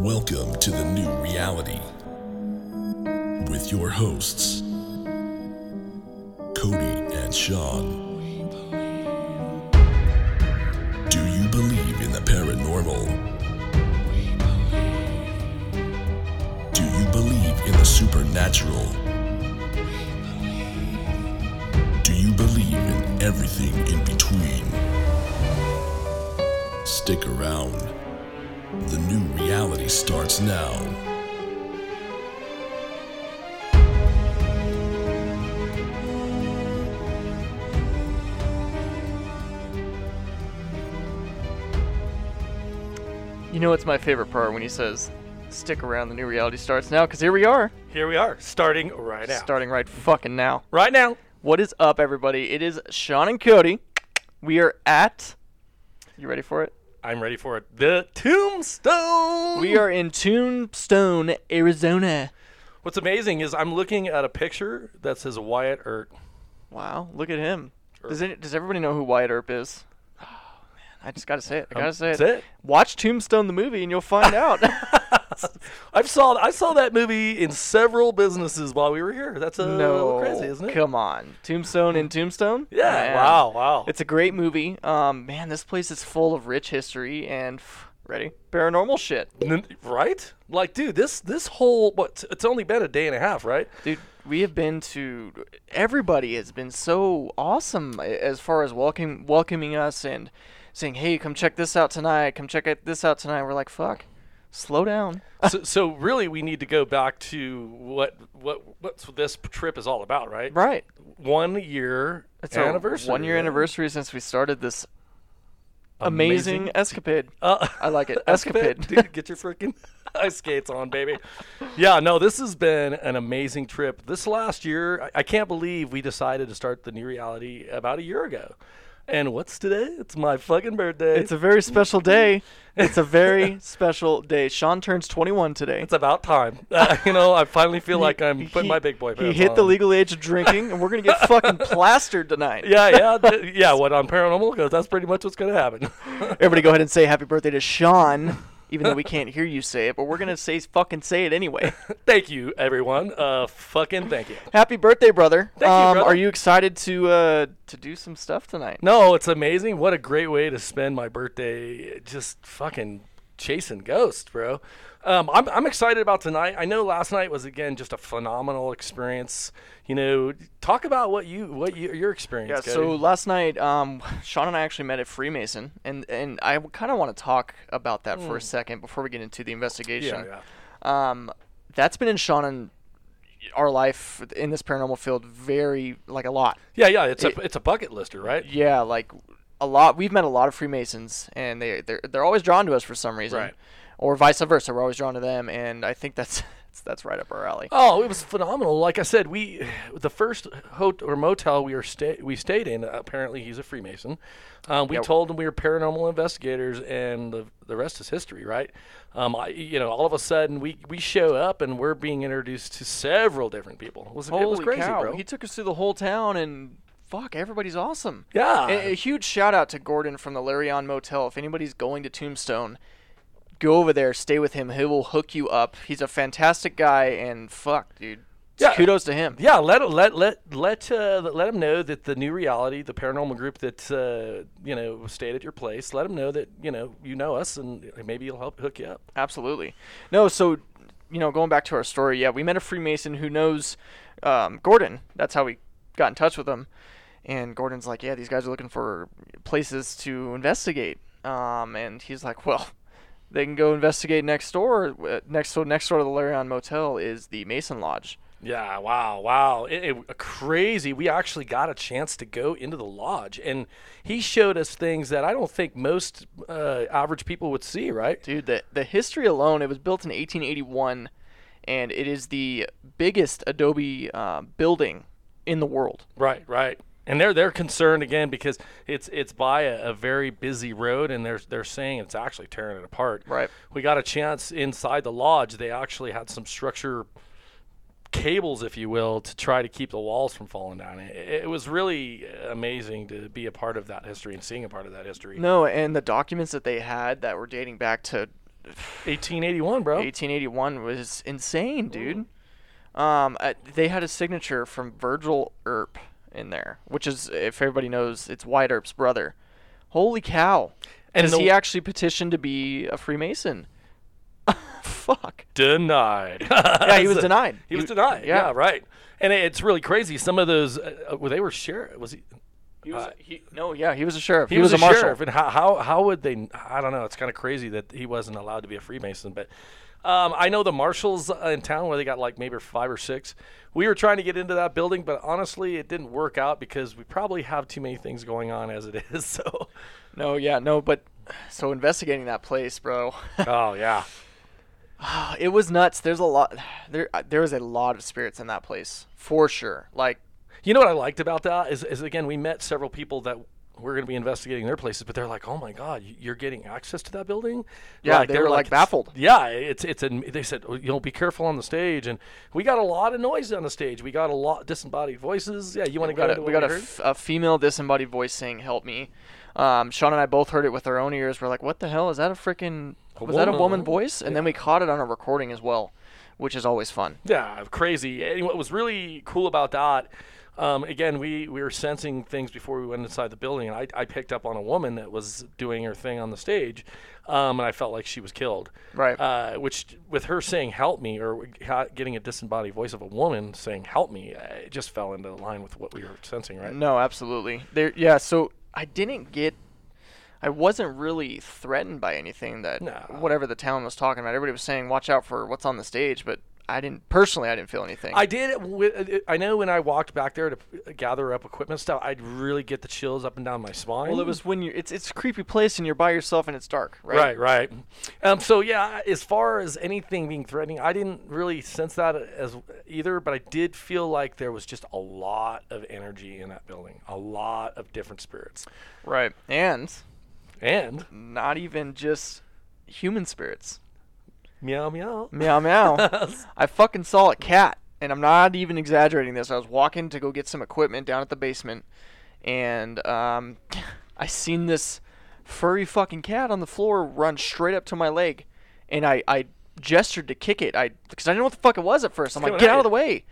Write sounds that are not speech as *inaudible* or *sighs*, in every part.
Welcome to the new reality with your hosts, Cody and Sean. Do you believe in the paranormal? Do you believe in the supernatural? Do you believe in everything in between? Stick around. The new reality starts now. You know what's my favorite part when he says, "Stick around, the new reality starts now." Because here we are, Here we are, starting right now. starting right fucking now. right now. What is up, everybody? It is Sean and Cody. We are at. You ready for it? I'm ready for it. The Tombstone. We are in Tombstone, Arizona. What's amazing is I'm looking at a picture that says Wyatt Earp. Wow, look at him. Does it, Does everybody know who Wyatt Earp is? *sighs* Oh man, I just gotta say it. I gotta um, say it. that's it. Watch Tombstone the movie and you'll find *laughs* out. *laughs* *laughs* I saw I saw that movie in several businesses while we were here. That's a little no, crazy, isn't it? Come on, Tombstone in Tombstone. Yeah. Man. Wow. Wow. It's a great movie. Um, man, this place is full of rich history and f- ready paranormal shit, right? Like, dude, this this whole what? It's only been a day and a half, right? dude. We have been to. Everybody has been so awesome as far as welcoming welcoming us and saying, "Hey, come check this out tonight. Come check it- this out tonight." We're like, "Fuck, slow down." so, so really, we need to go back to what what what this trip is all about, right? Right. One year It's anniversary. one year right? anniversary since we started this amazing, Amazing. escapade. Uh, I like it. *laughs* Escapade. Escapade. *laughs* Dude, get your freaking *laughs* ice skates on, baby. Yeah, no, this has been an amazing trip. This last year, I, I can't believe we decided to start the new reality about a year ago. And what's today? It's my fucking birthday. It's a very special day. *laughs* It's a very special day. Sean turns 21 today. It's about time. Uh, *laughs* you know, I finally feel like I'm He- putting my big boy Pants He hit the legal age of drinking, and we're gonna get *laughs* fucking plastered tonight. Yeah, yeah, th- yeah. What on paranormal goes, that's pretty much what's gonna happen. Everybody, go ahead and say happy birthday to Sean, even though we can't hear you say it, but we're gonna say fucking say it anyway. *laughs* thank you, everyone. Uh, fucking thank you. happy birthday, brother. Thank you, um, brother. Are you excited to uh, to do some stuff tonight? No, it's amazing. What a great way to spend my birthday just fucking chasing ghosts, bro. Um, I'm, I'm excited about tonight. I know last night was again just a phenomenal experience. You know, talk about what you what you, your experience. Yeah. Cody. So last night, um, Sean and I actually met at Freemason, and and I kind of want to talk about that for a second before we get into the investigation. Hmm. yeah, yeah. um, that's been in Sean and our life in this paranormal field very like a lot. Yeah, yeah, it's It- a it's a bucket lister, right? Yeah, like a lot. We've met a lot of Freemasons, and they they're they're always drawn to us for some reason, Right. Or vice versa. We're always drawn to them, and I think *laughs* that's that's right up our alley. Oh, it was phenomenal. Like I said, we the first hotel or motel we were stay we stayed in. Apparently, he's a Freemason. Um, we Yeah. told him we were paranormal investigators, and the the rest is history, right? Um, I, you know, all of a sudden we we show up and we're being introduced to several different people. It was, Holy it was crazy, cow! bro. He took us through the whole town, and fuck, everybody's awesome. yeah, A, a huge shout out to Gordon from the Larian Motel. If anybody's going to Tombstone, go over there, stay with him. He will hook you up. He's a fantastic guy, and fuck, dude. Yeah. Kudos to him. Yeah, let let let let uh, let them know that the new reality, the paranormal group that uh, you know stayed at your place, let him know that you know you know us, and maybe he'll help hook you up. Absolutely. No, so you know, going back to our story, yeah, we met a Freemason who knows um, Gordon. That's how we got in touch with him. And Gordon's like, yeah, these guys are looking for places to investigate. Um, and he's like, well, they can go investigate next door. Uh, next door, next door to the Larian Motel is the Mason Lodge. Yeah, wow, wow. It, it- crazy. We actually got a chance to go into the lodge, and he showed us things that I don't think most uh, average people would see, right? Dude, the the history alone, it was built in 1881, and it is the biggest Adobe uh, building in the world. Right, right. And they're they're concerned again because it's it's by a, a very busy road, and they're they're saying it's actually tearing it apart. Right. We got a chance inside the lodge. They actually had some structure cables, if you will, to try to keep the walls from falling down. It, it was really amazing to be a part of that history and seeing a part of that history. No, and the documents that they had that were dating back to 1881, bro. 1881 was insane, dude. Um, uh, they had a signature from Virgil Earp in there, which is, if everybody knows, it's Wyatt Earp's brother. Holy cow! And the- he actually petitioned to be a Freemason. *laughs* Fuck. denied. *laughs* Yeah, he was *laughs* denied. He was denied. Yeah. yeah. right. And it's really crazy. Some of those, uh, well, they were sheriff. Was he? He was, Uh, he, no, yeah, he was a sheriff. He, He, was, a, a, marshal. sheriff, and how, how how would they? I don't know. It's kind of crazy that he wasn't allowed to be a Freemason. But um, I know the marshals in town where they got like maybe five or six. We were trying to get into that building, but honestly, it didn't work out because we probably have too many things going on as it *laughs* is. So, No, yeah, no, but so investigating that place, bro, *laughs* oh yeah, *sighs* it was nuts. There's a lot. There, uh, there was a lot of spirits in that place for sure. Like, you know what I liked about that is, is again we met several people that we're going to be investigating their places, but they're like, "Oh my God, you're getting access to that building?" Yeah, they they're were, like, baffled. Yeah, it's it's a. They said, "Oh, you know, be careful on the stage, and we got a lot of noise on the stage. We got a lot disembodied voices. Yeah, you want to go got into a, we got a, heard? f- a female disembodied voice saying "Help me." Um, Sean and I both heard it with our own ears. We're like, "What the hell is that? A freaking A was that a woman. voice?" And then we caught it on a recording as well, which is always fun. Yeah, crazy. And what was really cool about that, um, again, we, we were sensing things before we went inside the building, and I, I picked up on a woman that was doing her thing on the stage, um, and I felt like she was killed. Right. Uh, which, with her saying "help me" or getting a disembodied voice of a woman saying "help me," uh, it just fell into line with what we were sensing, right? No, absolutely. There, yeah. So I didn't get. I wasn't really threatened by anything that No. whatever the town was talking about. Everybody was saying, "Watch out for what's on the stage," but I didn't personally. I didn't feel anything. I did. I know when I walked back there to gather up equipment stuff, I'd really get the chills up and down my spine. well, it was when you. It's it's a creepy place and you're by yourself and it's dark, right? Right, right. Um, so yeah, as far as anything being threatening, I didn't really sense that as either, but I did feel like there was just a lot of energy in that building, a lot of different spirits, Right. And and not even just human spirits. Meow meow. Meow meow. *laughs* I fucking saw a cat, and I'm not even exaggerating this. I was walking to go get some equipment down at the basement, and um, *laughs* I seen this furry fucking cat on the floor run straight up to my leg, and I I gestured to kick it. I because I didn't know what the fuck it was at first. I'm like, get out of the way,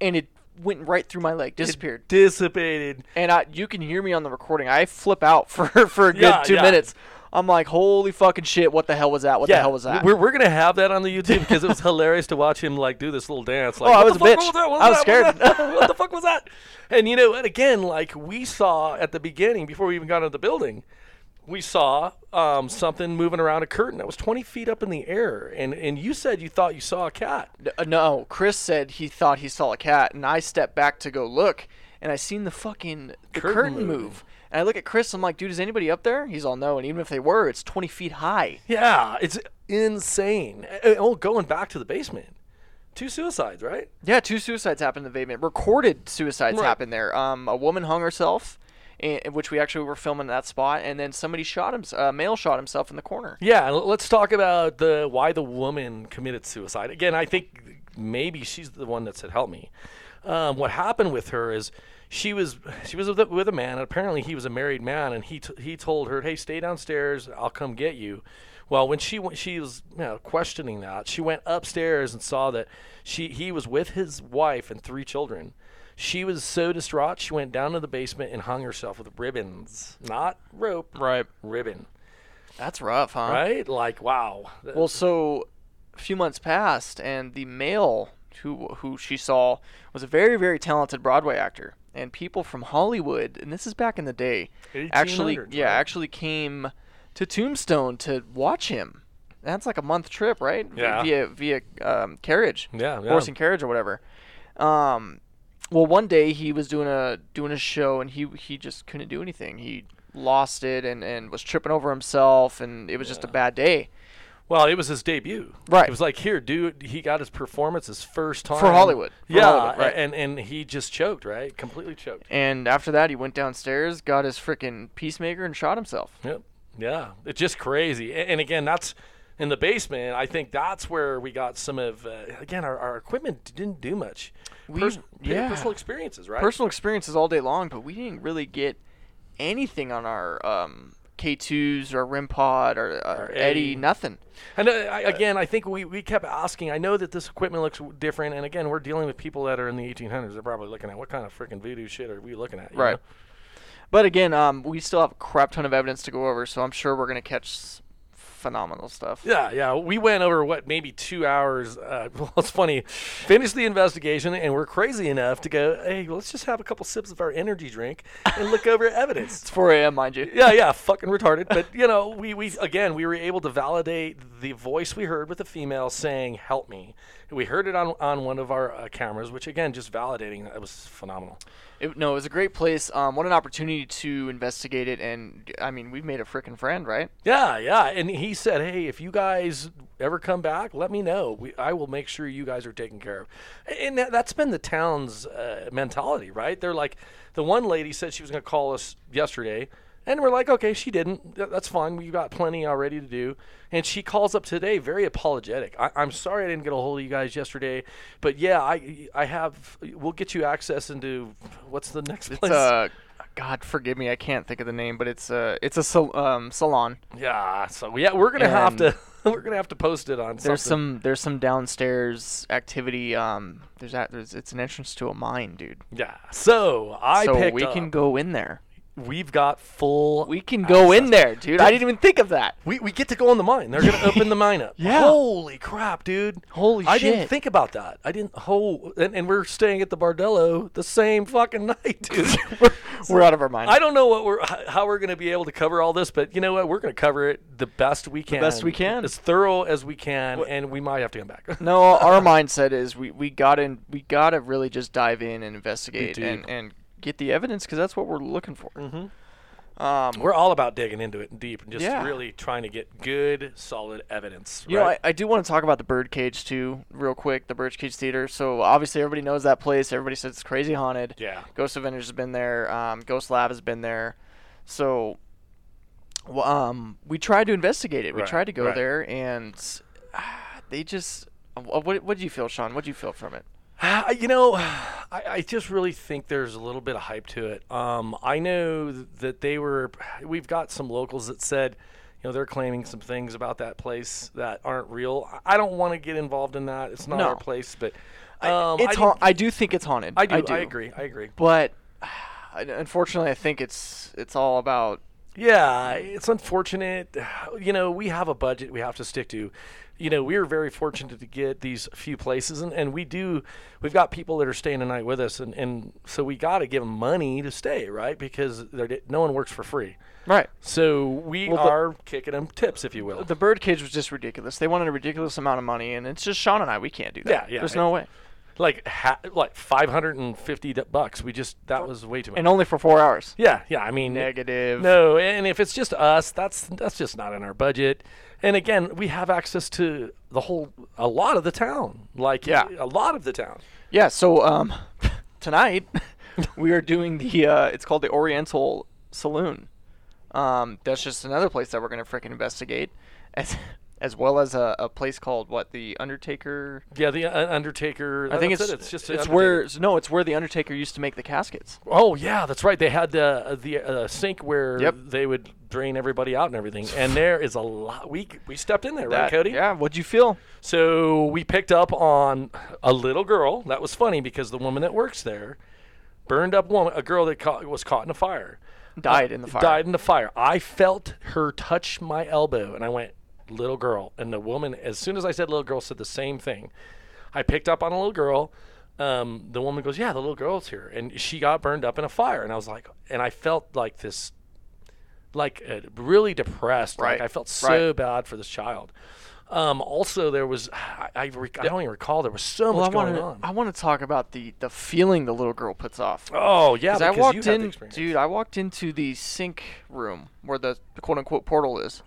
and it went right through my leg, disappeared. Dissipated. and I, you can hear me on the recording. I flip out *laughs* for for a good Yeah, two yeah. minutes. I'm like, holy fucking shit! What the hell was that? What the hell was that? We're, we're gonna have that on the YouTube because it was *laughs* hilarious to watch him like do this little dance. Like, Oh, I was a bitch. Was? What I was that? Scared. that? *laughs* what the fuck was that? And you know, and again, like we saw at the beginning before we even got into the building, we saw um, something moving around a curtain that was 20 feet up in the air, and and you said you thought you saw a cat. Uh, No, Chris said he thought he saw a cat, and I stepped back to go look, and I seen the fucking the Curtain curtain, moving. move. And I look at Chris, I'm like, dude, is anybody up there? He's all no, and even if they were, it's 20 feet high. Yeah, it's insane. Uh, Oh, going back to the basement, two suicides, right? Yeah, two suicides happened in the basement. Recorded suicides Right. happened there. Um, a woman hung herself, in, which we actually were filming that spot, and then somebody shot him. A male shot himself in the corner. Yeah, let's talk about the why the woman committed suicide. Again, I think maybe she's the one that said help me. Um, what happened with her is she was she was with a, with a man. And apparently, he was a married man, and he t- he told her, "Hey, stay downstairs. I'll come get you." Well, when she went, she was you know, questioning that. She went upstairs and saw that she he was with his wife and three children. She was so distraught, she went down to the basement and hung herself with ribbons, not rope, Right. ribbon. That's rough, huh? Right? Like, wow. Well, so a few months passed, and the male who who she saw was a very very talented Broadway actor, and people from Hollywood, and this is back in the day, actually yeah right? actually came to Tombstone to watch him. That's like a month trip, right? Yeah. Via via um, carriage, Yeah, yeah. horse and carriage or whatever. Um, well, one day he was doing a doing a show, and he he just couldn't do anything. He lost it and, and was tripping over himself, and it was just a bad day. Well, it was his debut. Right. It was like, here, dude, he got his performance his first time. For Hollywood. For yeah. Hollywood, right. And, and he just choked, right? Completely choked. And after that, he went downstairs, got his freaking peacemaker, and shot himself. Yep. Yeah. It's just crazy. A- And again, that's in the basement. I think that's where we got some of, uh, again, our, our equipment didn't do much. We- Pers- yeah. Personal experiences, right? Personal experiences all day long, but we didn't really get anything on our um, K2s or REM Pod or, or Or Eddie, Eddie. nothing. And uh, I, again, I think we, we kept asking. I know that this equipment looks different, and again, we're dealing with people that are in the 1800s. They're probably looking at what kind of freaking voodoo shit are we looking at? you Right. know? But again, um, we still have a crap ton of evidence to go over, so I'm sure we're gonna catch s- phenomenal stuff. Yeah, yeah. We went over what maybe two hours. Uh, *laughs* well, it's funny. Finished the investigation, and we're crazy enough to go. Hey, let's just have a couple sips of our energy drink and look over evidence. *laughs* It's 4 a.m., mind you. yeah, yeah, fucking retarded. But you know, we, we again we were able to validate the voice we heard with the female saying "Help me." We heard it on on one of our uh, cameras, which again just validating that it was phenomenal. It, no, it was a great place. Um, what an opportunity to investigate it, and I mean, we've made a freaking friend, right? Yeah, yeah. And he said, "Hey, if you guys ever come back, let me know. We, I will make sure you guys are taken care of." And that, that's been the town's uh, mentality, right? They're like, the one lady said she was going to call us yesterday, and we're like, "Okay, she didn't. That's fine. We've got plenty already to do." And she calls up today, very apologetic. I, I'm sorry I didn't get a hold of you guys yesterday, but yeah, I I have. We'll get you access into what's the next It's place? uh, God forgive me, I can't think of the name, but it's uh, it's a sal- um, salon. yeah. So yeah, we're gonna have to. *laughs* We're gonna have to post it on. There's something. some there's some downstairs activity. Um, there's that there's it's an entrance to a mine, dude. Yeah. So I so picked we up. can go in there. We've got full. We can go in there, dude. I didn't even think of that. We, we get to go in the mine. They're gonna open the mine up. *laughs* Yeah. Holy crap, dude. Holy I shit. I didn't think about that. I didn't. Oh, and, and we're staying at the Bordello the same fucking *laughs* night, dude. *laughs* we're, we're out of our mind. I don't know what we're how we're gonna be able to cover all this, but you know what? We're gonna cover it the best we can. best we can. As thorough as we can, What- and we might have to come back. no, our mindset is we we got in. We gotta really just dive in and investigate and and get the evidence because that's what we're looking for. Mhm. Um, We're all about digging into it deep and just Yeah. really trying to get good, solid evidence. You know, right? I, I do want to talk about the Birdcage too, real quick. The Birdcage Theater. So obviously everybody knows that place. Everybody says it's crazy haunted. yeah. Ghost Adventures has been there. Um, Ghost Lab has been there. So, well, um, we tried to investigate it. We Right, tried to go right. there, and ah, *sighs* they just. uh, What what did you feel, Sean? What did you feel from it? Uh, you know, I, I just really think there's a little bit of hype to it. Um, I know that they were. We've got some locals that said, you know, they're claiming some things about that place that aren't real. I- I don't want to get involved in that. It's not No. our place, but I- um, it's I, ha- I do think it's haunted. I do. I I, do. agree. I agree. But *sighs* unfortunately, I think it's it's all about Yeah, it's unfortunate. *sighs* You know, we have a budget we have to stick to. You know, we are very fortunate to get these few places, and, and we do. We've got people that are staying the night with us, and, and so we got to give them money to stay, right? Because they're, no one works for free. right. So we Well, the- are kicking them tips, if you will. The Birdcage was just ridiculous. They wanted a ridiculous amount of money, and it's just Sean and I. We can't do that. Yeah, yeah, There's no way. like ha- like five hundred and fifty bucks. We just that was way too much. And only for four hours. yeah, yeah. I mean, Negative. No, and if it's just us, that's that's just not in our budget. And again, we have access to the whole a lot of the town. Like Yeah. a lot of the town. Yeah. So um, *laughs* tonight *laughs* we are doing the. Uh, it's called the Oriental Saloon. Um, that's just another place that we're gonna freaking investigate, *laughs* as as well as a, a place called what the Undertaker. Yeah, the uh, Undertaker. I think it's it. it's just it's where no, it's where the Undertaker used to make the caskets. Oh yeah, that's right. They had the the uh, sink where Yep. they would drain everybody out and everything. And there is a lot. We we stepped in there, right, Cody? Yeah. What'd you feel? So we picked up on a little girl. That was funny because the woman that works there burned up woman, a girl that caught, was caught in a fire. Died in the fire. Died in the fire. I felt her touch my elbow, and I went, "Little girl." And the woman, as soon as I said "little girl," said the same thing. I picked up on a little girl. Um, the woman goes, "Yeah, the little girl's here," and she got burned up in a fire. And I was like, and I felt like this, like uh, really depressed. Right, Like I felt so right. bad for this child. Um, also, there was I, I, rec- I don't even recall there was so Well, much going want to on. I want to talk about the the feeling the little girl puts off. oh yeah, Because I walked in, dude. I walked into the sink room where the, the quote unquote portal is.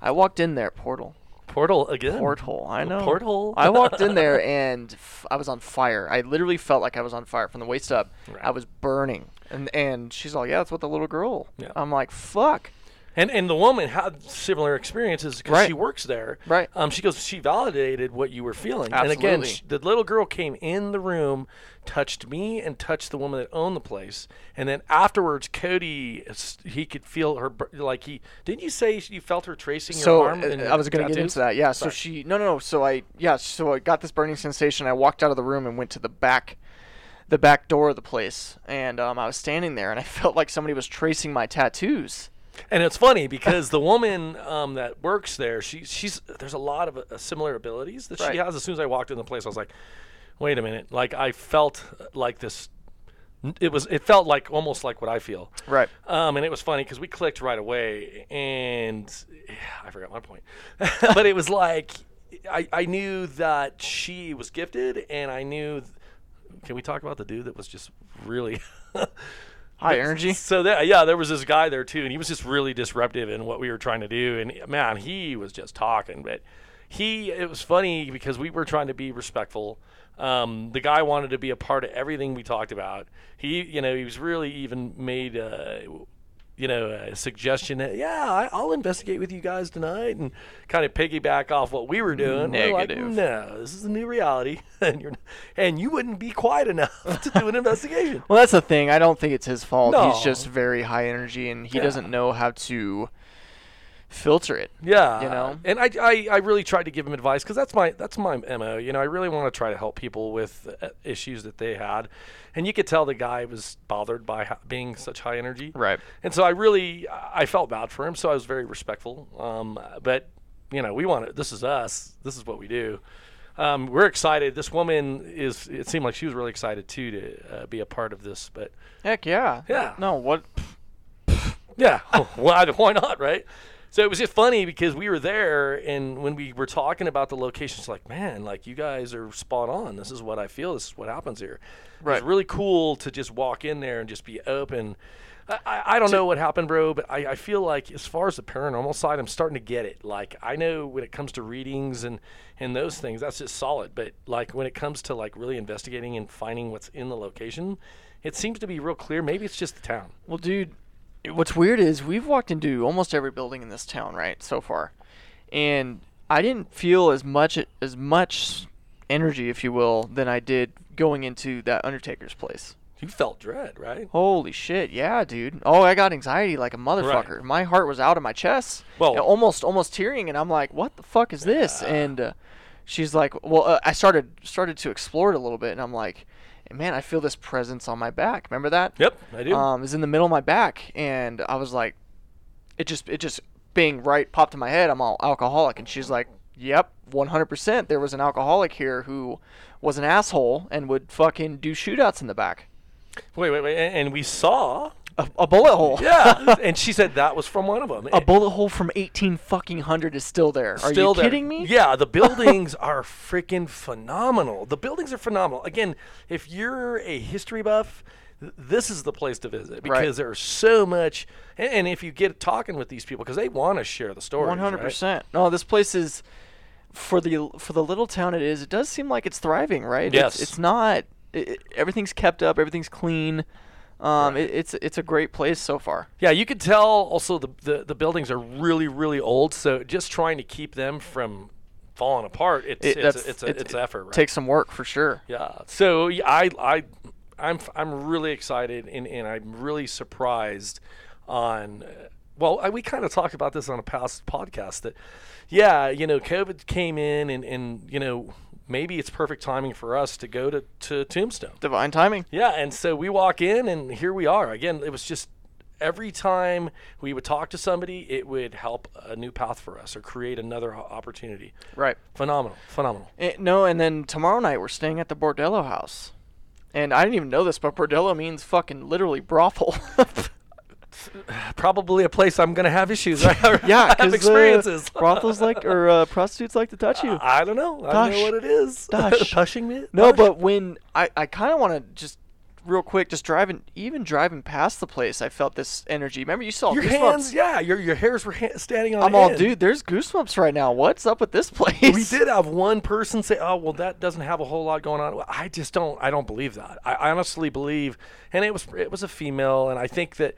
I walked in there, portal, Portal again. portal. I know. portal. I walked in there *laughs* and f- I was on fire. I literally felt like I was on fire from the waist up. Right. I was burning. And and she's like, "Yeah, that's what the little girl." Yeah. I'm like, "Fuck." And and the woman had similar experiences because Right. she works there. Right. Um, she goes, she validated what you were feeling. And again, Absolutely. sh- the little girl came in the room, touched me, and touched the woman that owned the place. And then afterwards, Cody, s- he could feel her, br- like he didn't you say you felt her tracing so your arm? uh, and I was going to get tattoos? into that. Yeah. So Sorry. she no no no. So I yeah. So I got this burning sensation. I walked out of the room and went to the back, the back door of the place, and um, I was standing there, and I *laughs* felt like somebody was tracing my tattoos. And it's funny because the woman um, that works there, she, she's there's a lot of uh, similar abilities that Right. she has. As soon as I walked in the place, I was like, "Wait a minute!" Like I felt like this. It was. It felt like almost like what I feel. Right. Um, and it was funny because we clicked right away, and I forgot my point. *laughs* but it was like I, I knew that she was gifted, and I knew. Can we talk about the dude that was just really *laughs* High energy. so that yeah, there was this guy there too, and he was just really disruptive in what we were trying to do. And man, he was just talking, but he it was funny because we were trying to be respectful. Um, the guy wanted to be a part of everything we talked about. He, you know, he was really even made, uh, you know, a suggestion that yeah, I, I'll investigate with you guys tonight, and kind of piggyback off what we were doing. We're like, no, this is a new reality, *laughs* and you're, and you wouldn't be quiet enough *laughs* to do an investigation. Well, that's the thing. I don't think it's his fault. No. He's just very high energy, and he Yeah. doesn't know how to filter it. Yeah, You know? and I, I, I really tried to give him advice because that's my that's my mo. You know, I really want to try to help people with uh, issues that they had, and you could tell the guy was bothered by being such high energy. Right. And so I really I felt bad for him, so I was very respectful. Um, but you know, we want to. This is us. This is what we do. Um, we're excited. This woman is. It seemed like she was really excited too to uh, be a part of this. But Heck yeah. Yeah. No, what? Yeah, *laughs* why, why not, right? So it was just funny because we were there, and when we were talking about the locations, like, man, like you guys are spot on. This is what I feel. This is what happens here. Right. It's really cool to just walk in there and just be open. I, I, don't know what happened, bro, but I, I feel like as far as the paranormal side, I'm starting to get it. Like I know when it comes to readings and and those things, that's just solid. But like when it comes to like really investigating and finding what's in the location, it seems to be real clear. Maybe it's just the town. Well, dude, what's weird is we've walked into almost every building in this town, right, so far, and I didn't feel as much as much energy, if you will, than I did going into that Undertaker's place. You felt dread, right? Holy shit, yeah, dude. Oh, I got anxiety like a motherfucker. My heart was out of my chest. Well- and almost almost tearing and I'm like, "What the fuck is this?" And uh, she's like, "Well, uh, I started started to explore it a little bit and I'm like, "Man, I feel this presence on my back." Remember that? Yep, I do. Um, is in the middle of my back and I was like it just it just being right popped in my head. I'm all alcoholic and she's like, "Yep, 100%. There was an alcoholic here who was an asshole and would fucking do shootouts in the back." wait, wait, wait. And, and we saw. A, a bullet hole. Yeah, *laughs* and she said that was from one of them. A bullet hole from 18 fucking hundred is still there. Are Still you there. kidding me? Yeah, the *laughs* buildings are freaking phenomenal. The buildings are phenomenal. Again, if you're a history buff, this is the place to visit because Right. there's so much. And, and if you get talking with these people, because they want to share the story. One hundred percent. No, this place is for the for the little town it is. It does seem like it's thriving, right? Yes. It's, it's not. It- everything's kept up. Everything's clean. Um, it, it's it's a great place so far. Yeah, you could tell also the, the, the buildings are really, really old. So just trying to keep them from falling apart, it's, It, it's, a, it's, a, it- it's it effort, right? Takes some work for sure. Yeah. So yeah, I I I'm I'm really excited and, and I'm really surprised on well I, we kind of talked about this on a past podcast that yeah you know COVID came in and and you know maybe it's perfect timing for us to go to to Tombstone. Divine timing. Yeah, and so we walk in and here we are again. It was just. Every time we would talk to somebody, it would help a new path for us or create another opportunity. Right. Phenomenal, phenomenal. Eh, no, and then tomorrow night we're staying at the Bordello house. And I didn't even know this, but Bordello means fucking literally brothel. *laughs* Probably a place I'm gonna have issues. *laughs* *laughs* I have yeah, because experiences. *laughs* brothels like or uh, prostitutes like to touch you. I don't know. I don't know what it is. Touching me? No, Gosh. but when I, I kind of want to just real quick, just driving, even driving past the place, I felt this energy. Remember, you saw your goosebumps. hands, yeah, your your hairs were ha- standing on I'm all, end. dude. There's goosebumps right now. What's up with this place? We did have one person say, "Oh, well, that doesn't have a whole lot going on." Well, I just don't. I don't believe that. I, I honestly believe, and it was it was a female, and I think that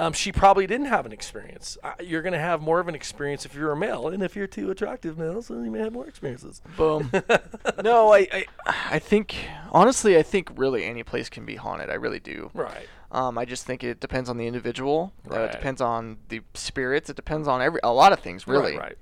um, she probably didn't have an experience. Uh, you're going to have more of an experience if you're a male, and if you're two attractive males, then you may have more experiences. Boom. *laughs* no, I, I, I think honestly, I think really any place can be haunted. I really do. Right. Um, I just think it depends on the individual. Uh, Right. it depends on the spirits. It depends on every a lot of things, really. Right, right.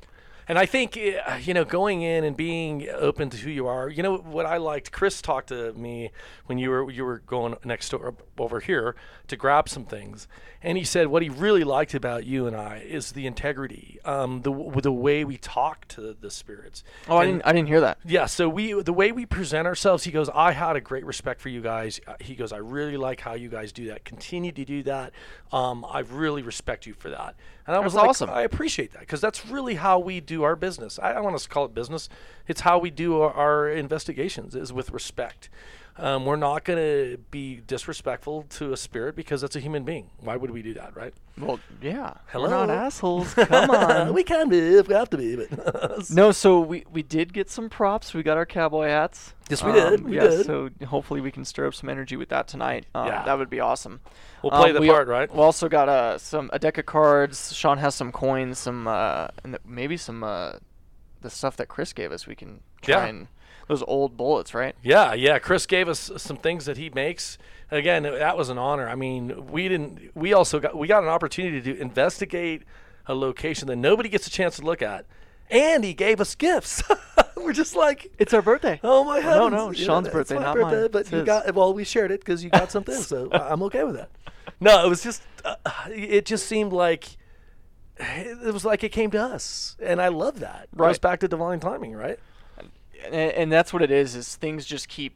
And I think uh, you know, going in and being open to who you are. You know what I liked. Chris talked to me when you were you were going next door over here to grab some things, and he said what he really liked about you and I is the integrity, um, the the way we talk to the spirits. Oh, I didn't. I didn't hear that. yeah, so we the way we present ourselves, he goes, I had a great respect for you guys. Uh, He goes, I really like how you guys do that. Continue to do that. Um, I really respect you for that. And I was like, awesome. I appreciate that because that's really how we do our business. I don't want to call it business. It's how we do our, our investigations is with respect. Um, we're not going to be disrespectful to a spirit because that's a human being. Why would we do that, right? Well, yeah. Hello? We're not assholes. *laughs* Come on. we can be if we have to be, but *laughs* no, so we we did get some props. We got our cowboy hats. Yes, we did. We yeah, did. So hopefully we can stir up some energy with that tonight. Um, Yeah. That would be awesome. We'll play Um, the we part, right? We also got uh, some a deck of cards. Sean has some coins, some uh, maybe some uh, the stuff that Chris gave us. We can try Yeah. and those old bullets, right? Yeah, yeah. Chris gave us some things that he makes. Again, that was an honor. I mean, we didn't. We also got we got an opportunity to investigate a location that nobody gets a chance to look at, and he gave us gifts. *laughs* We're just like, It's our birthday. oh my No, heavens! no, you know, Sean's it's birthday, my not birthday, mine. But It's you his. got well, we shared it because you got something, so *laughs* I- I'm okay with that. No, it was just, uh, it just seemed like. It was like it came to us, and I love that. It Goes back to divine timing, right? And, and that's what it is. Is things just keep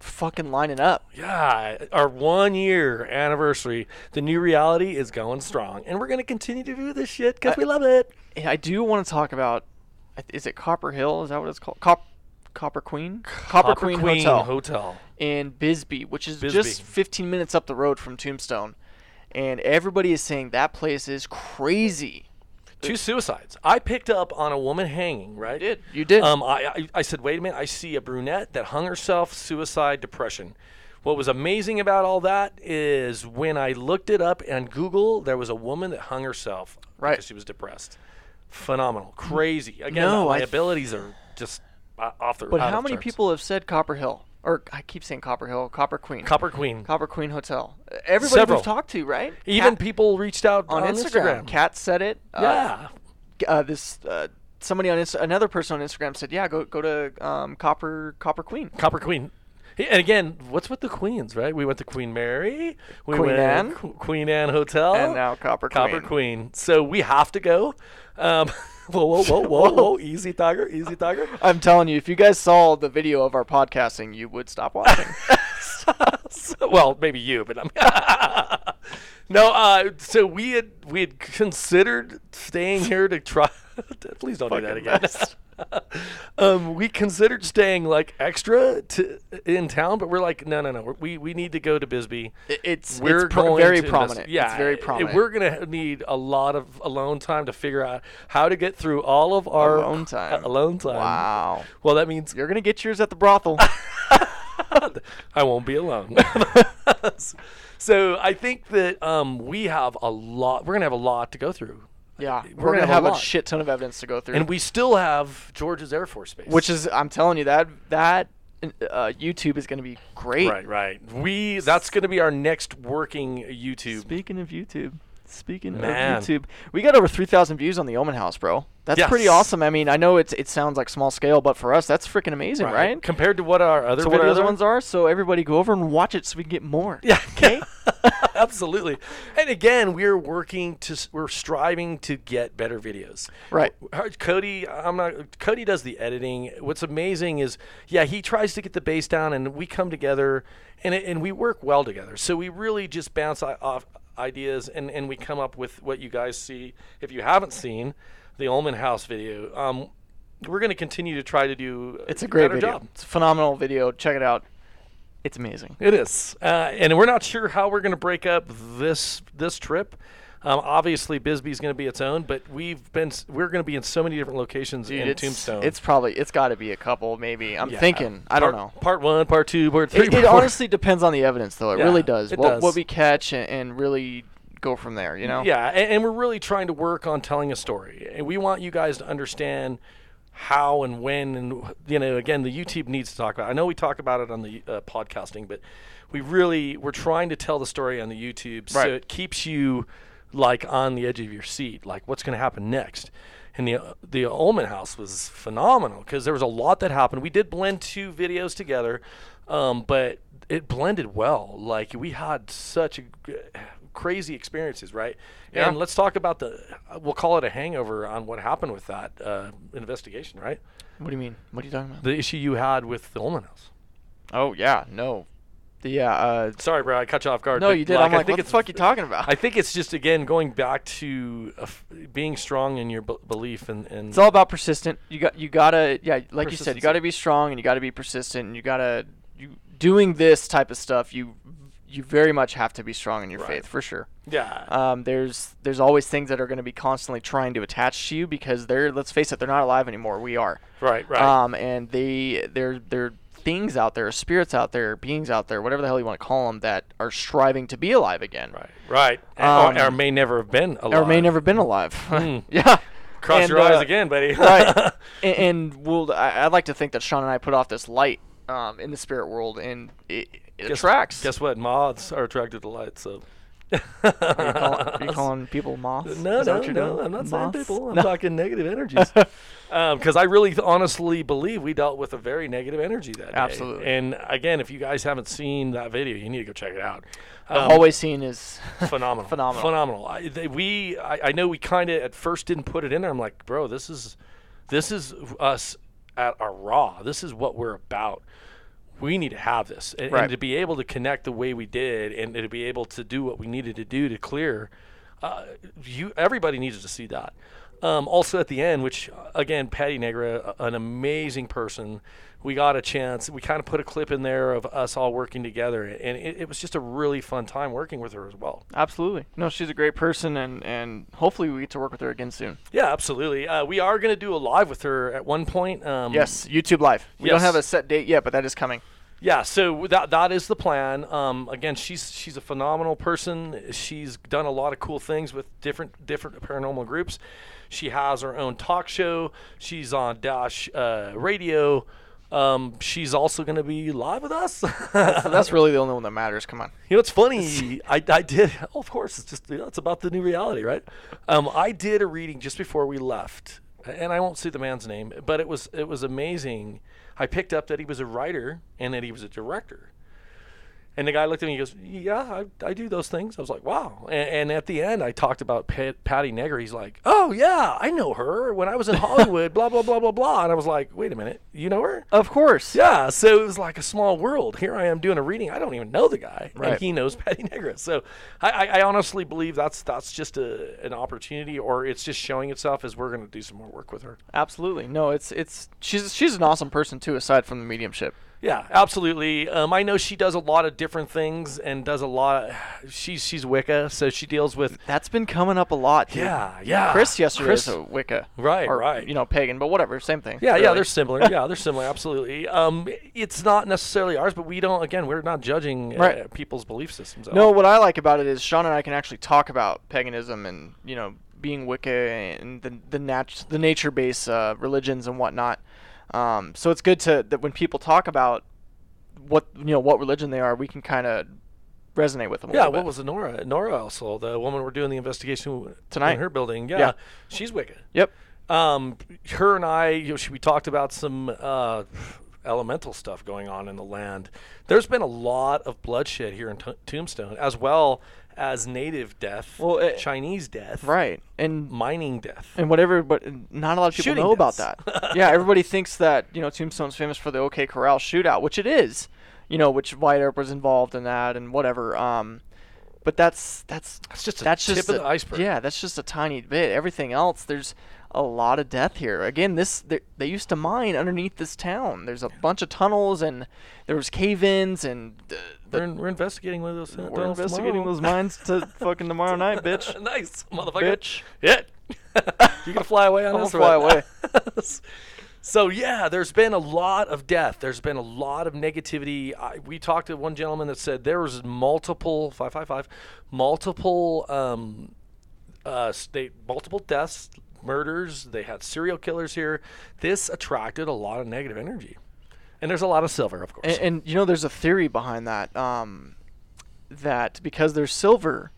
fucking lining up. Yeah, our one year anniversary, the new reality is going strong, and we're gonna continue to do this shit because we love it. And I do want to talk about. Is it Copper Hill? Is that what it's called? Cop, Copper Queen. Copper, Queen, Hotel Hotel. in Bisbee, which is Bisbee. just 15 minutes up the road from Tombstone, and everybody is saying that place is crazy. Two suicides. I picked up on a woman hanging. Right. You did. You did. Um, I, I I said, wait a minute. I see a brunette that hung herself, suicide, depression. What was amazing about all that is when I looked it up on Google, there was a woman that hung herself Right. because she was depressed. Phenomenal, crazy. Again, No, my I th- abilities are just uh, off the. But out how of many charts. people have said Copper Hill? Or I keep saying Copper Hill, Copper Queen. Copper Queen. Copper Queen Hotel. Everybody Several. we've talked to, right? Even Kat- people reached out on, on, Instagram. Kat said it. Uh, yeah. uh, this uh, somebody on Inst- another person on Instagram said, "Yeah, go go to um, Copper Copper Queen." Copper Queen. And again, what's with the queens, right? We went to Queen Mary, we Queen went Anne. Qu- Queen Anne Hotel, And now Copper Copper Queen. Queen. So we have to go. Um, *laughs* whoa, whoa, whoa, whoa, *laughs* whoa! Easy, tiger, easy, tiger. I'm telling you, if you guys saw the video of our podcasting, you would stop watching. So- *laughs* *laughs* well, maybe you, but I'm. no, uh, so we had we had considered staying here to try. Please don't do that Fucking again. Um, we considered staying like extra to in town, but we're like, no, no, no. We we need to go to Bisbee. It's we're it's pro- very prominent. Yeah, it's very prominent. We're gonna need a lot of alone time to figure out how to get through all of our Alone time. uh, alone time. wow. Well, that means You're gonna get yours at the brothel. *laughs* I won't be alone. *laughs* so I think that um, we have a lot. We're gonna have a lot to go through, yeah, We're we're, gonna gonna have have, a a, lot. shit ton of evidence to go through. and we still have George's Air Force Base, which is, I'm telling you, that that uh, YouTube is gonna be great. right, right. We that's gonna be our next working YouTube. Speaking of YouTube, speaking Man. of YouTube, we got over 3,000 views on the Ullman House, bro. That's Yes. pretty awesome. I mean, I know it's it sounds like small scale, but for us, that's freaking amazing, right? Compared to what our other So what our videos other ones are. So everybody go over and watch it so we can get more. Yeah. *laughs* Okay. *laughs* Absolutely. And again, we're working to we're striving to get better videos. Right. Cody, I'm not Cody does the editing. What's amazing is yeah, he tries to get the bass down and we come together and it, and we work well together. So we really just bounce off ideas and and we come up with what you guys see. If you haven't seen the Ullman House video, um we're going to continue to try to do It's a great video. job. It's a phenomenal video. Check it out. It's amazing. It is, uh, and we're not sure how we're going to break up this this trip. Um, obviously, Bisbee's going to be its own, but we've been we're going to be in so many different locations Dude, in it's, Tombstone. It's probably it's got to be a couple, maybe. I'm Yeah. thinking. I don't know. Part one, part two, part three. It, it part- honestly depends on the evidence, though. It Yeah, really does. it what does. what we catch and, and really go from there. You know. Yeah, and, and we're really trying to work on telling a story, and we want you guys to understand how and when, and you know, again, the YouTube needs to talk about. I know we talk about it on the uh, podcasting, but we really we're trying to tell the story on the YouTube, so it keeps you like on the edge of your seat, like what's going to happen next. And the the Ullman House was phenomenal because there was a lot that happened. We did blend two videos together, um, but it blended well. Like we had such a crazy experiences, right? Yeah. And let's talk about the we'll call it a hangover on what happened with that uh, investigation, right? What do you mean? What are you talking about? The issue you had with the Ullman House. oh yeah, no. The, yeah. Uh, Sorry, bro, I cut you off guard. no, you did. I'm like, I think what the it's fuck you talking about? I think it's just again going back to uh, f- being strong in your b- belief and, and It's all about persistent. You got you gotta yeah, like you said, you gotta be strong and you gotta be persistent and you gotta you doing this type of stuff. You you very much have to be strong in your Right. faith for sure. yeah, Um, there's there's always things that are going to be constantly trying to attach to you because they're let's face it, they're not alive anymore. We are. right, right. Um, and they they're they're things out there, spirits out there, beings out there, whatever the hell you want to call them, that are striving to be alive again, Right, right. Um, or, or may never have been alive. or may never been alive. Hmm. *laughs* yeah. Cross And, your eyes uh, again, buddy. *laughs* right. *laughs* And, and we'll, I, I'd like to think that Sean and I put off this light um, in the spirit world, and it, it Guess- attracts. Guess what? Moths are attracted to light, so. are, you calling, are you *laughs* calling people moths? No, Is no, no. doing? I'm not Moths? saying people. I'm No. talking negative energies. *laughs* Because I really honestly believe we dealt with a very negative energy that day. Absolutely. And again, if you guys haven't seen that video, you need to go check it out. The Um, hallway scene is *laughs* phenomenal, Phenomenal. phenomenal. I, they, we, I, I know we kind of at first didn't put it in there. I'm like, bro, this is, this is us at our raw. This is what we're about. We need to have this, and, Right. and to be able to connect the way we did, and to be able to do what we needed to do to clear. Uh, you, everybody needed to see that. Um, also at the end, which again, Patti Negri, an amazing person. We got a chance. We kind of put a clip in there of us all working together, and it, it was just a really fun time working with her as well. absolutely no. She's a great person, and and hopefully we get to work with her again soon. Yeah, absolutely. Uh, we are going to do a live with her at one point. Um, Yes, YouTube Live. We don't have a set date yet, but that is coming. Yeah, so that that is the plan. Um, again, she's she's a phenomenal person. She's done a lot of cool things with different different paranormal groups. She has her own talk show. She's on Dash uh, Radio. Um, she's also going to be live with us. So that's really the only one that matters. Come on. *laughs* You know, it's funny. I, I did. Oh, *laughs* of course, it's just you know, it's about the new reality, right? Um, I did a reading just before we left, and I won't say the man's name, but it was it was amazing. I picked up that he was a writer and that he was a director. And the guy looked at me and he goes, Yeah, I, I do those things. I was like, Wow. And, and at the end, I talked about Pat, Patti Negri. He's like, Oh, yeah, I know her when I was in Hollywood, *laughs* blah, blah, blah, blah, blah. And I was like, Wait a minute, you know her? Of course. Yeah, so it was like a small world. Here I am doing a reading. I don't even know the guy, and he knows Patti Negri. So I, I, I honestly believe that's that's just a, an opportunity, or it's just showing itself as we're going to do some more work with her. Absolutely. No, it's it's she's she's an awesome person too, aside from the mediumship. Yeah, absolutely. Um, I know she does a lot of different things and does a lot. she's she's Wicca, so she deals with That's been coming up a lot. Dude. yeah, yeah. Chris yesterday Chris- is a Wicca. Right, or, right. You know, pagan, but whatever, same thing. Yeah, yeah, they're similar. *laughs* Yeah, they're similar. Absolutely. Um, it's not necessarily ours, but we don't. Again, we're not judging uh, Right. people's belief systems. No, all. what I like about it is Sean and I can actually talk about paganism and you know being Wicca and the the nat- the nature based uh, religions and whatnot. Um, so it's good to that when people talk about what you know what religion they are, we can kind of resonate with them. Yeah, little what was it, Nora? Nora also, the woman we're doing the investigation Tonight. in her building. Yeah, Yeah. she's Wicca. Yep. Um, her and I, you know, she, we talked about some uh, elemental stuff going on in the land. There's been a lot of bloodshed here in T- Tombstone, as well as native death, Well, it- Chinese death, Right. And mining death. and whatever, but not a lot of people Shooting know about that. yeah, everybody thinks that you know Tombstone's famous for the OK Corral shootout, which it is. You know, which Wyatt Earp was involved in that and whatever. Um, but that's that's That's just a that's tip just of the iceberg. Yeah, that's just a tiny bit. Everything else, there's a lot of death here. Again, this they, they used to mine underneath this town. There's a bunch of tunnels and there was cave-ins and uh, the, We're, we're investigating one of those. we're investigating those mines to *laughs* fucking tomorrow night, *laughs* bitch. nice, motherfucker. Bitch. Yeah. *laughs* you gonna fly away on I'm this? fly what? So yeah, there's been a lot of death. There's been a lot of negativity. I, we talked to one gentleman that said there was multiple five five five, multiple um, uh, state multiple deaths, murders. They had serial killers here. This attracted a lot of negative energy, and there's a lot of silver, of course. And, and you know, there's a theory behind that. Um, that because there's silver,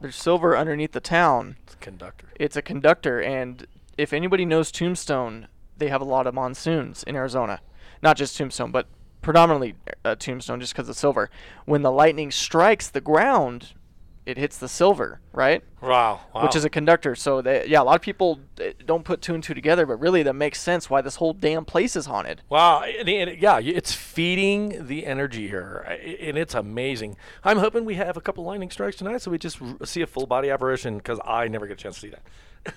there's silver underneath the town. It's a conductor. It's a conductor, and if anybody knows Tombstone, they have a lot of monsoons in Arizona. Not just Tombstone, but predominantly uh, Tombstone, just because of silver. When the lightning strikes the ground, it hits the silver, right? Wow, wow. Which is a conductor. So they, yeah, a lot of people uh, don't put two and two together, but really that makes sense why this whole damn place is haunted. Wow, and, and, yeah, it's feeding the energy here, and it's amazing. I'm hoping we have a couple lightning strikes tonight, so we just see a full body apparition because I never get a chance to see that.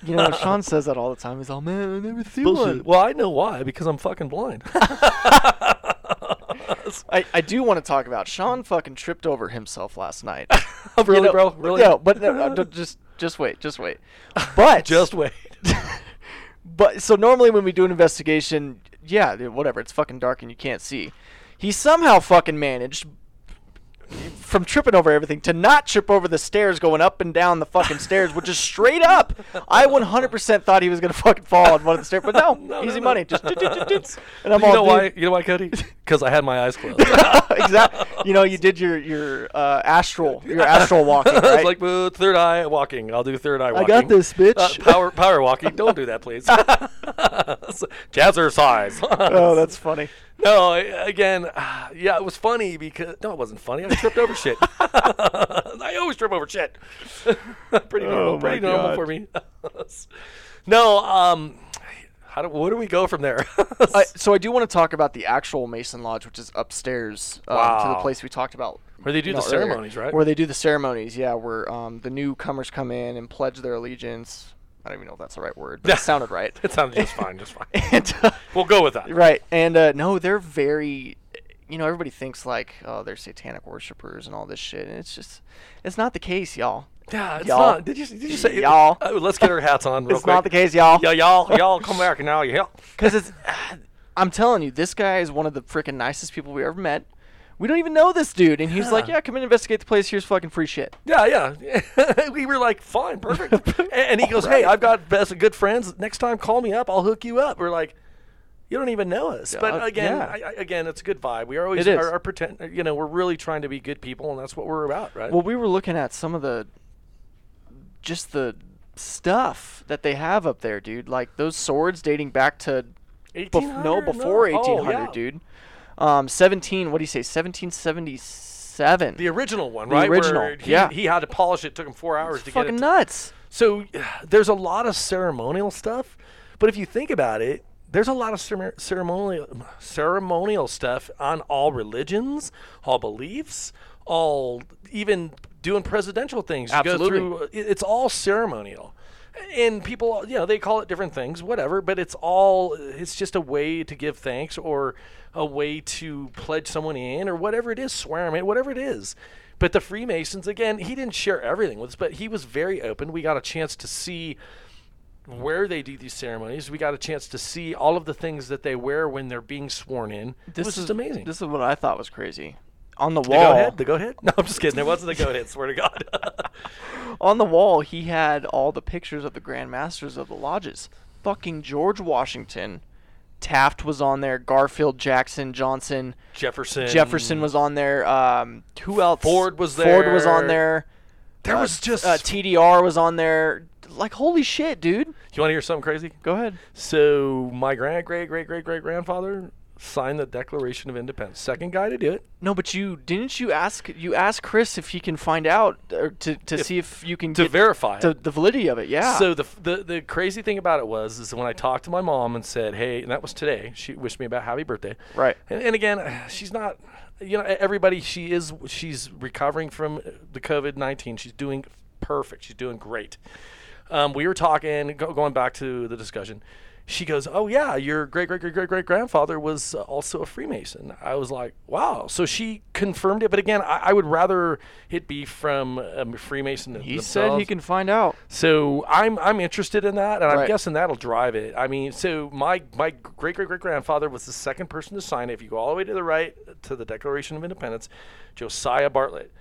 You know, *laughs* Sean says that all the time. He's all, man, I never see Bullshit. one. Well, I know why because I'm fucking blind. *laughs* *laughs* I, I do want to talk about Sean fucking tripped over himself last night. *laughs* Oh, really, You know- bro? Really? No, but no, no, just just wait, just wait. But *laughs* Just wait. *laughs* but so normally when we do an investigation, yeah, whatever, it's fucking dark and you can't see. He somehow fucking managed from tripping over everything to not trip over the stairs going up and down the fucking stairs, which is straight up. I 100% thought he was gonna fucking fall on one of the stairs, but no, *laughs* No, easy no, no. money. Just and I'm all you all know why? You know why, Cody? Because *laughs* I had my eyes closed. *laughs* exactly. You know, you did your your uh, astral your astral walking, right? was like, "Boo, third eye walking. I'll do third eye walking. I got this, bitch. Uh, power, power walking. Don't do that, please. Jazzercise. oh, that's funny. No, again, uh, *sighs* yeah, it was funny because no, it wasn't funny. I tripped over shit. *laughs* I always trip over shit. *laughs* pretty normal, Oh, pretty normal God. for me. *laughs* no, um, how do where do we go from there? I, so I do want to talk about the actual Mason Lodge, which is upstairs um, to the place we talked about. Where they do the know, earlier. ceremonies, right? Where they do the ceremonies, yeah, where um, the newcomers come in and pledge their allegiance. I don't even know if that's the right word, but it sounded right. *laughs* it sounded just fine, just fine. *laughs* and, uh, We'll go with that. right, and uh, no, they're very. You know, everybody thinks like, oh, they're satanic worshippers and all this shit, and it's just, it's not the case, y'all. Yeah, it's Y'all. not. Did you did you say Y'all. Uh, let's get our hats on. Real *laughs* it's quick. not the case, y'all. Yeah, y'all, y'all, come back now. y'all. Because it's, *sighs* I'm telling you, this guy is one of the freaking nicest people we ever met. We don't even know this dude, and he's like, Yeah. "Yeah, come and investigate the place. Here's fucking free shit." Yeah, yeah. *laughs* we were like, fine, perfect. *laughs* and, and he goes, hey, I've got best good friends. Next time, call me up. I'll hook you up. We're like, you don't even know us. But Uh, again, yeah. I, I, again, it's a good vibe. We are always. Are, are pretend. You know, we're really trying to be good people, and that's what we're about, right? Well, we were looking at some of the, just the stuff that they have up there, dude. Like those swords dating back to, bef- no, before Oh, 1800, yeah. dude. Um, 17. What do you say? 1777. The original one, The right? Original, he, yeah. He had to polish it. Took him four hours to get fucking it. nuts. So *sighs* there's a lot of ceremonial stuff, but if you think about it, there's a lot of cere- ceremonial ceremonial stuff on all religions, all beliefs, all even doing presidential things. Absolutely. through it's all ceremonial. And people, you know, they call it different things, whatever, but it's all it's just a way to give thanks or a way to pledge someone in or whatever it is, swear in, whatever it is. But the Freemasons, again, he didn't share everything with us, but he was very open. We got a chance to see where they do these ceremonies. We got a chance to see all of the things that they wear when they're being sworn in. This was is amazing. This is what I thought was crazy. On the the wall, go ahead, the go ahead. *laughs* No, I'm just kidding. It wasn't the go ahead. Swear to God. *laughs* on the wall, he had all the pictures of the Grand Masters of the lodges. Fucking George Washington, Taft was on there. Garfield, Jackson, Johnson, Jefferson. Jefferson was on there. Um, who else? Ford was there. Ford was on there. there. Uh, was just. uh, TDR was on there. Like holy shit, dude. you want to hear something crazy? Go ahead. So my grand, great, great, great, great grandfather signed the Declaration of Independence. Second guy to do it. No, but you didn't you ask you asked Chris if he can find out or to, to see if you can to verify the, it. the validity of it. Yeah. So the, the the crazy thing about it was is when I talked to my mom and said, "Hey," and that was today. She wished me about happy birthday. right. And, and again, *sighs* she's not. You know, everybody. She is. She's recovering from the COVID nineteen. She's doing perfect. She's doing great. Um, we were talking, go, going back to the discussion, she goes, "Oh yeah, your great great great great great grandfather was uh, also a Freemason." I was like, "Wow!" So she confirmed it, but again, I, I would rather it be from a Freemason. He said he can find out. So I'm I'm interested in that, and I'm guessing that'll drive it. I mean, so my my great great great grandfather was the second person to sign it. If you go all the way to the right to the Declaration of Independence, Josiah Bartlett.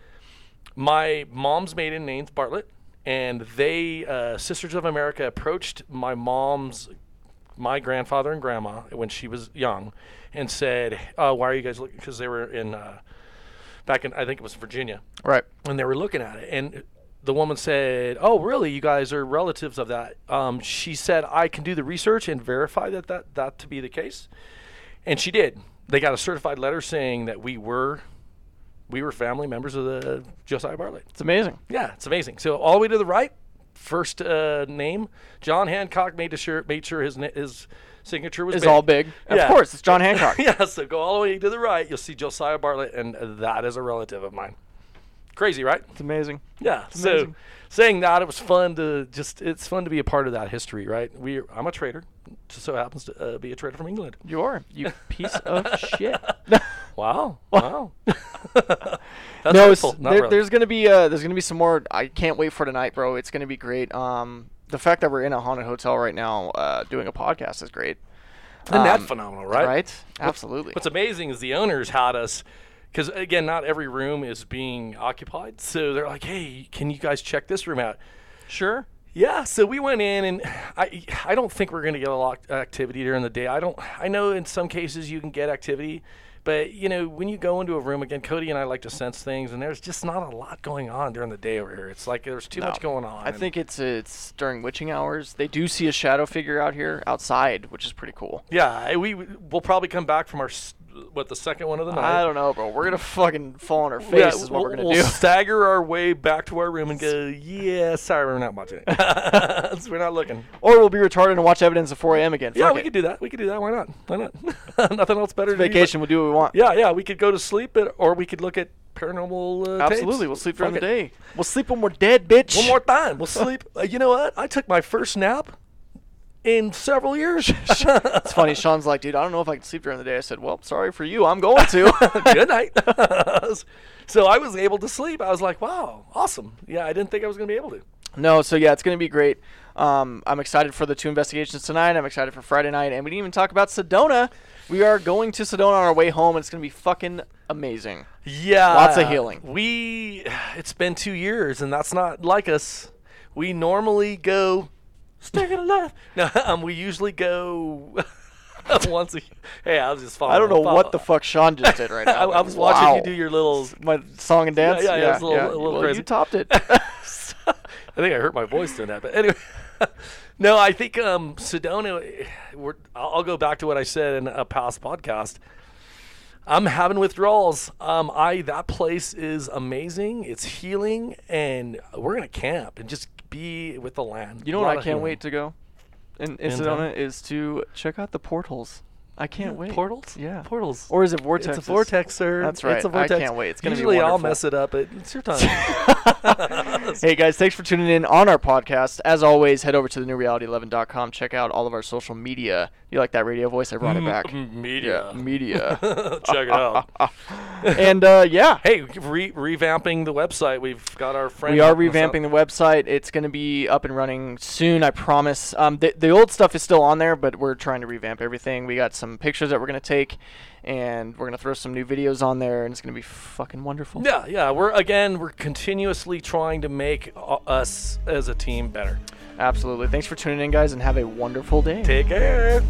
My mom's maiden name's Bartlett, and they uh, Sisters of America approached my mom's my grandfather and grandma when she was young, and said, uh, "Why are you guys looking?" Because they were in uh, back in I think it was Virginia. Right. and they were looking at it. And the woman said oh really? You guys are relatives of that. Um, she said i can do the research and verify that, that that to be the case. And she did. They got a certified letter saying that we were we were family members of the josiah bartlett. It's amazing. yeah it's amazing. So all the way to the right first uh, name john hancock made sure made sure his na- his signature was It's big. all big. Of course, it's John Hancock. *laughs* yeah, so go all the way to the right, you'll see Josiah Bartlett, and that is a relative of mine. Crazy, right? It's amazing. Yeah. So amazing. saying that, it was fun to just, it's fun to be a part of that history, right? We, I'm a traitor, just so happens to uh, be a traitor from England. You are. You *laughs* piece of shit. *laughs* Wow. Wow. *laughs* *laughs* That's no, there, there's gonna be uh, there's gonna be some more. I can't wait for tonight, bro. It's gonna be great. Um, the fact that we're in a haunted hotel right now, uh, doing a podcast is great. Isn't that um, phenomenal, right? Right? Absolutely. What's amazing is the owners had us, because again, not every room is being occupied. So they're like, hey, can you guys check this room out? Sure. Yeah, so we went in, and *sighs* I I don't think we're gonna get a lot of activity during the day. I don't. I know in some cases you can get activity, but you know when you go into a room again, Cody and I like to sense things, and there's just not a lot going on during the day over here. It's like there's too much going on. I think it's it's during witching hours. They do see a shadow figure out here outside, which is pretty cool. Yeah, we we'll probably come back from our what the second one of the night. I don't know, bro. We're gonna fucking fall on our face. Yeah, is what we'll, we're gonna we'll do. stagger our way back to our room and go. Yeah, sorry, we're not watching it. So *laughs* *laughs* we're not looking. Or we'll be retarded and watch evidence at 4 a.m. again. Yeah, Fuck we it. could do that. We could do that. Why not? Why not? *laughs* Nothing else better. to do Vacation. We'll do what we want. Yeah, yeah. We could go to sleep, at, or we could look at paranormal. Uh, tapes. Absolutely. We'll sleep during the it. day. We'll sleep when we're dead, bitch. One more time. We'll sleep. Uh, you know what? I took my first nap in several years. *laughs* It's funny. Sean's like, dude, I don't know if I can sleep during the day. I said, well, sorry for you. I'm going to. *laughs* Good night. *laughs* so I was able to sleep. I was like, wow, awesome. Yeah, I didn't think I was going to be able to. no, so yeah, it's going to be great. Um, I'm excited for the two investigations tonight. I'm excited for Friday night. And we didn't even talk about Sedona. We are going to Sedona on our way home, and it's going to be fucking amazing. Yeah. Lots of healing. We, it's been two years, and that's not like us. We normally go, stay alive. No, *laughs* um, we usually go *laughs* once a Hey, I was just following. I don't know follow- what the fuck Sean just did right *laughs* now. I was watching you do your little. my song and dance. yeah, yeah, it's a little- a little Well, crazy. You topped it. I think I hurt my voice doing that, but anyway. no, I think um, Sedona. We're, I'll, I'll go back to what I said in a past podcast. I'm having withdrawals. Um, I that place is amazing. It's healing, and we're gonna camp and just be with the land. You know what I can't wait to go in, Sedona is to check out the portals. I can't wait. Portals? Yeah. portals. Or is it vortex? It's a vortex, sir. That's right. It's a I vortex. can't wait. It's gonna be Usually I'll mess it up, but it's your *laughs* time. Hey guys, thanks for tuning in on our podcast. As always, head over to the newreality11.com. Check out all of our social media. You like that radio voice? I brought it back. Media. Yeah, media. *laughs* Check it out. *laughs* and uh, yeah, Hey, re- revamping the website. We've got our friend. we are helping us out. revamping the website. It's going to be up and running soon, I promise. Um, the, the old stuff is still on there, but we're trying to revamp everything. We got some pictures that we're going to take, and we're to throw some new videos on there, and it's to be fucking wonderful. Yeah, yeah. We're again, we're continuously trying to make uh, us as a team better. Absolutely. Thanks for tuning in, guys, and have a wonderful day. Take care.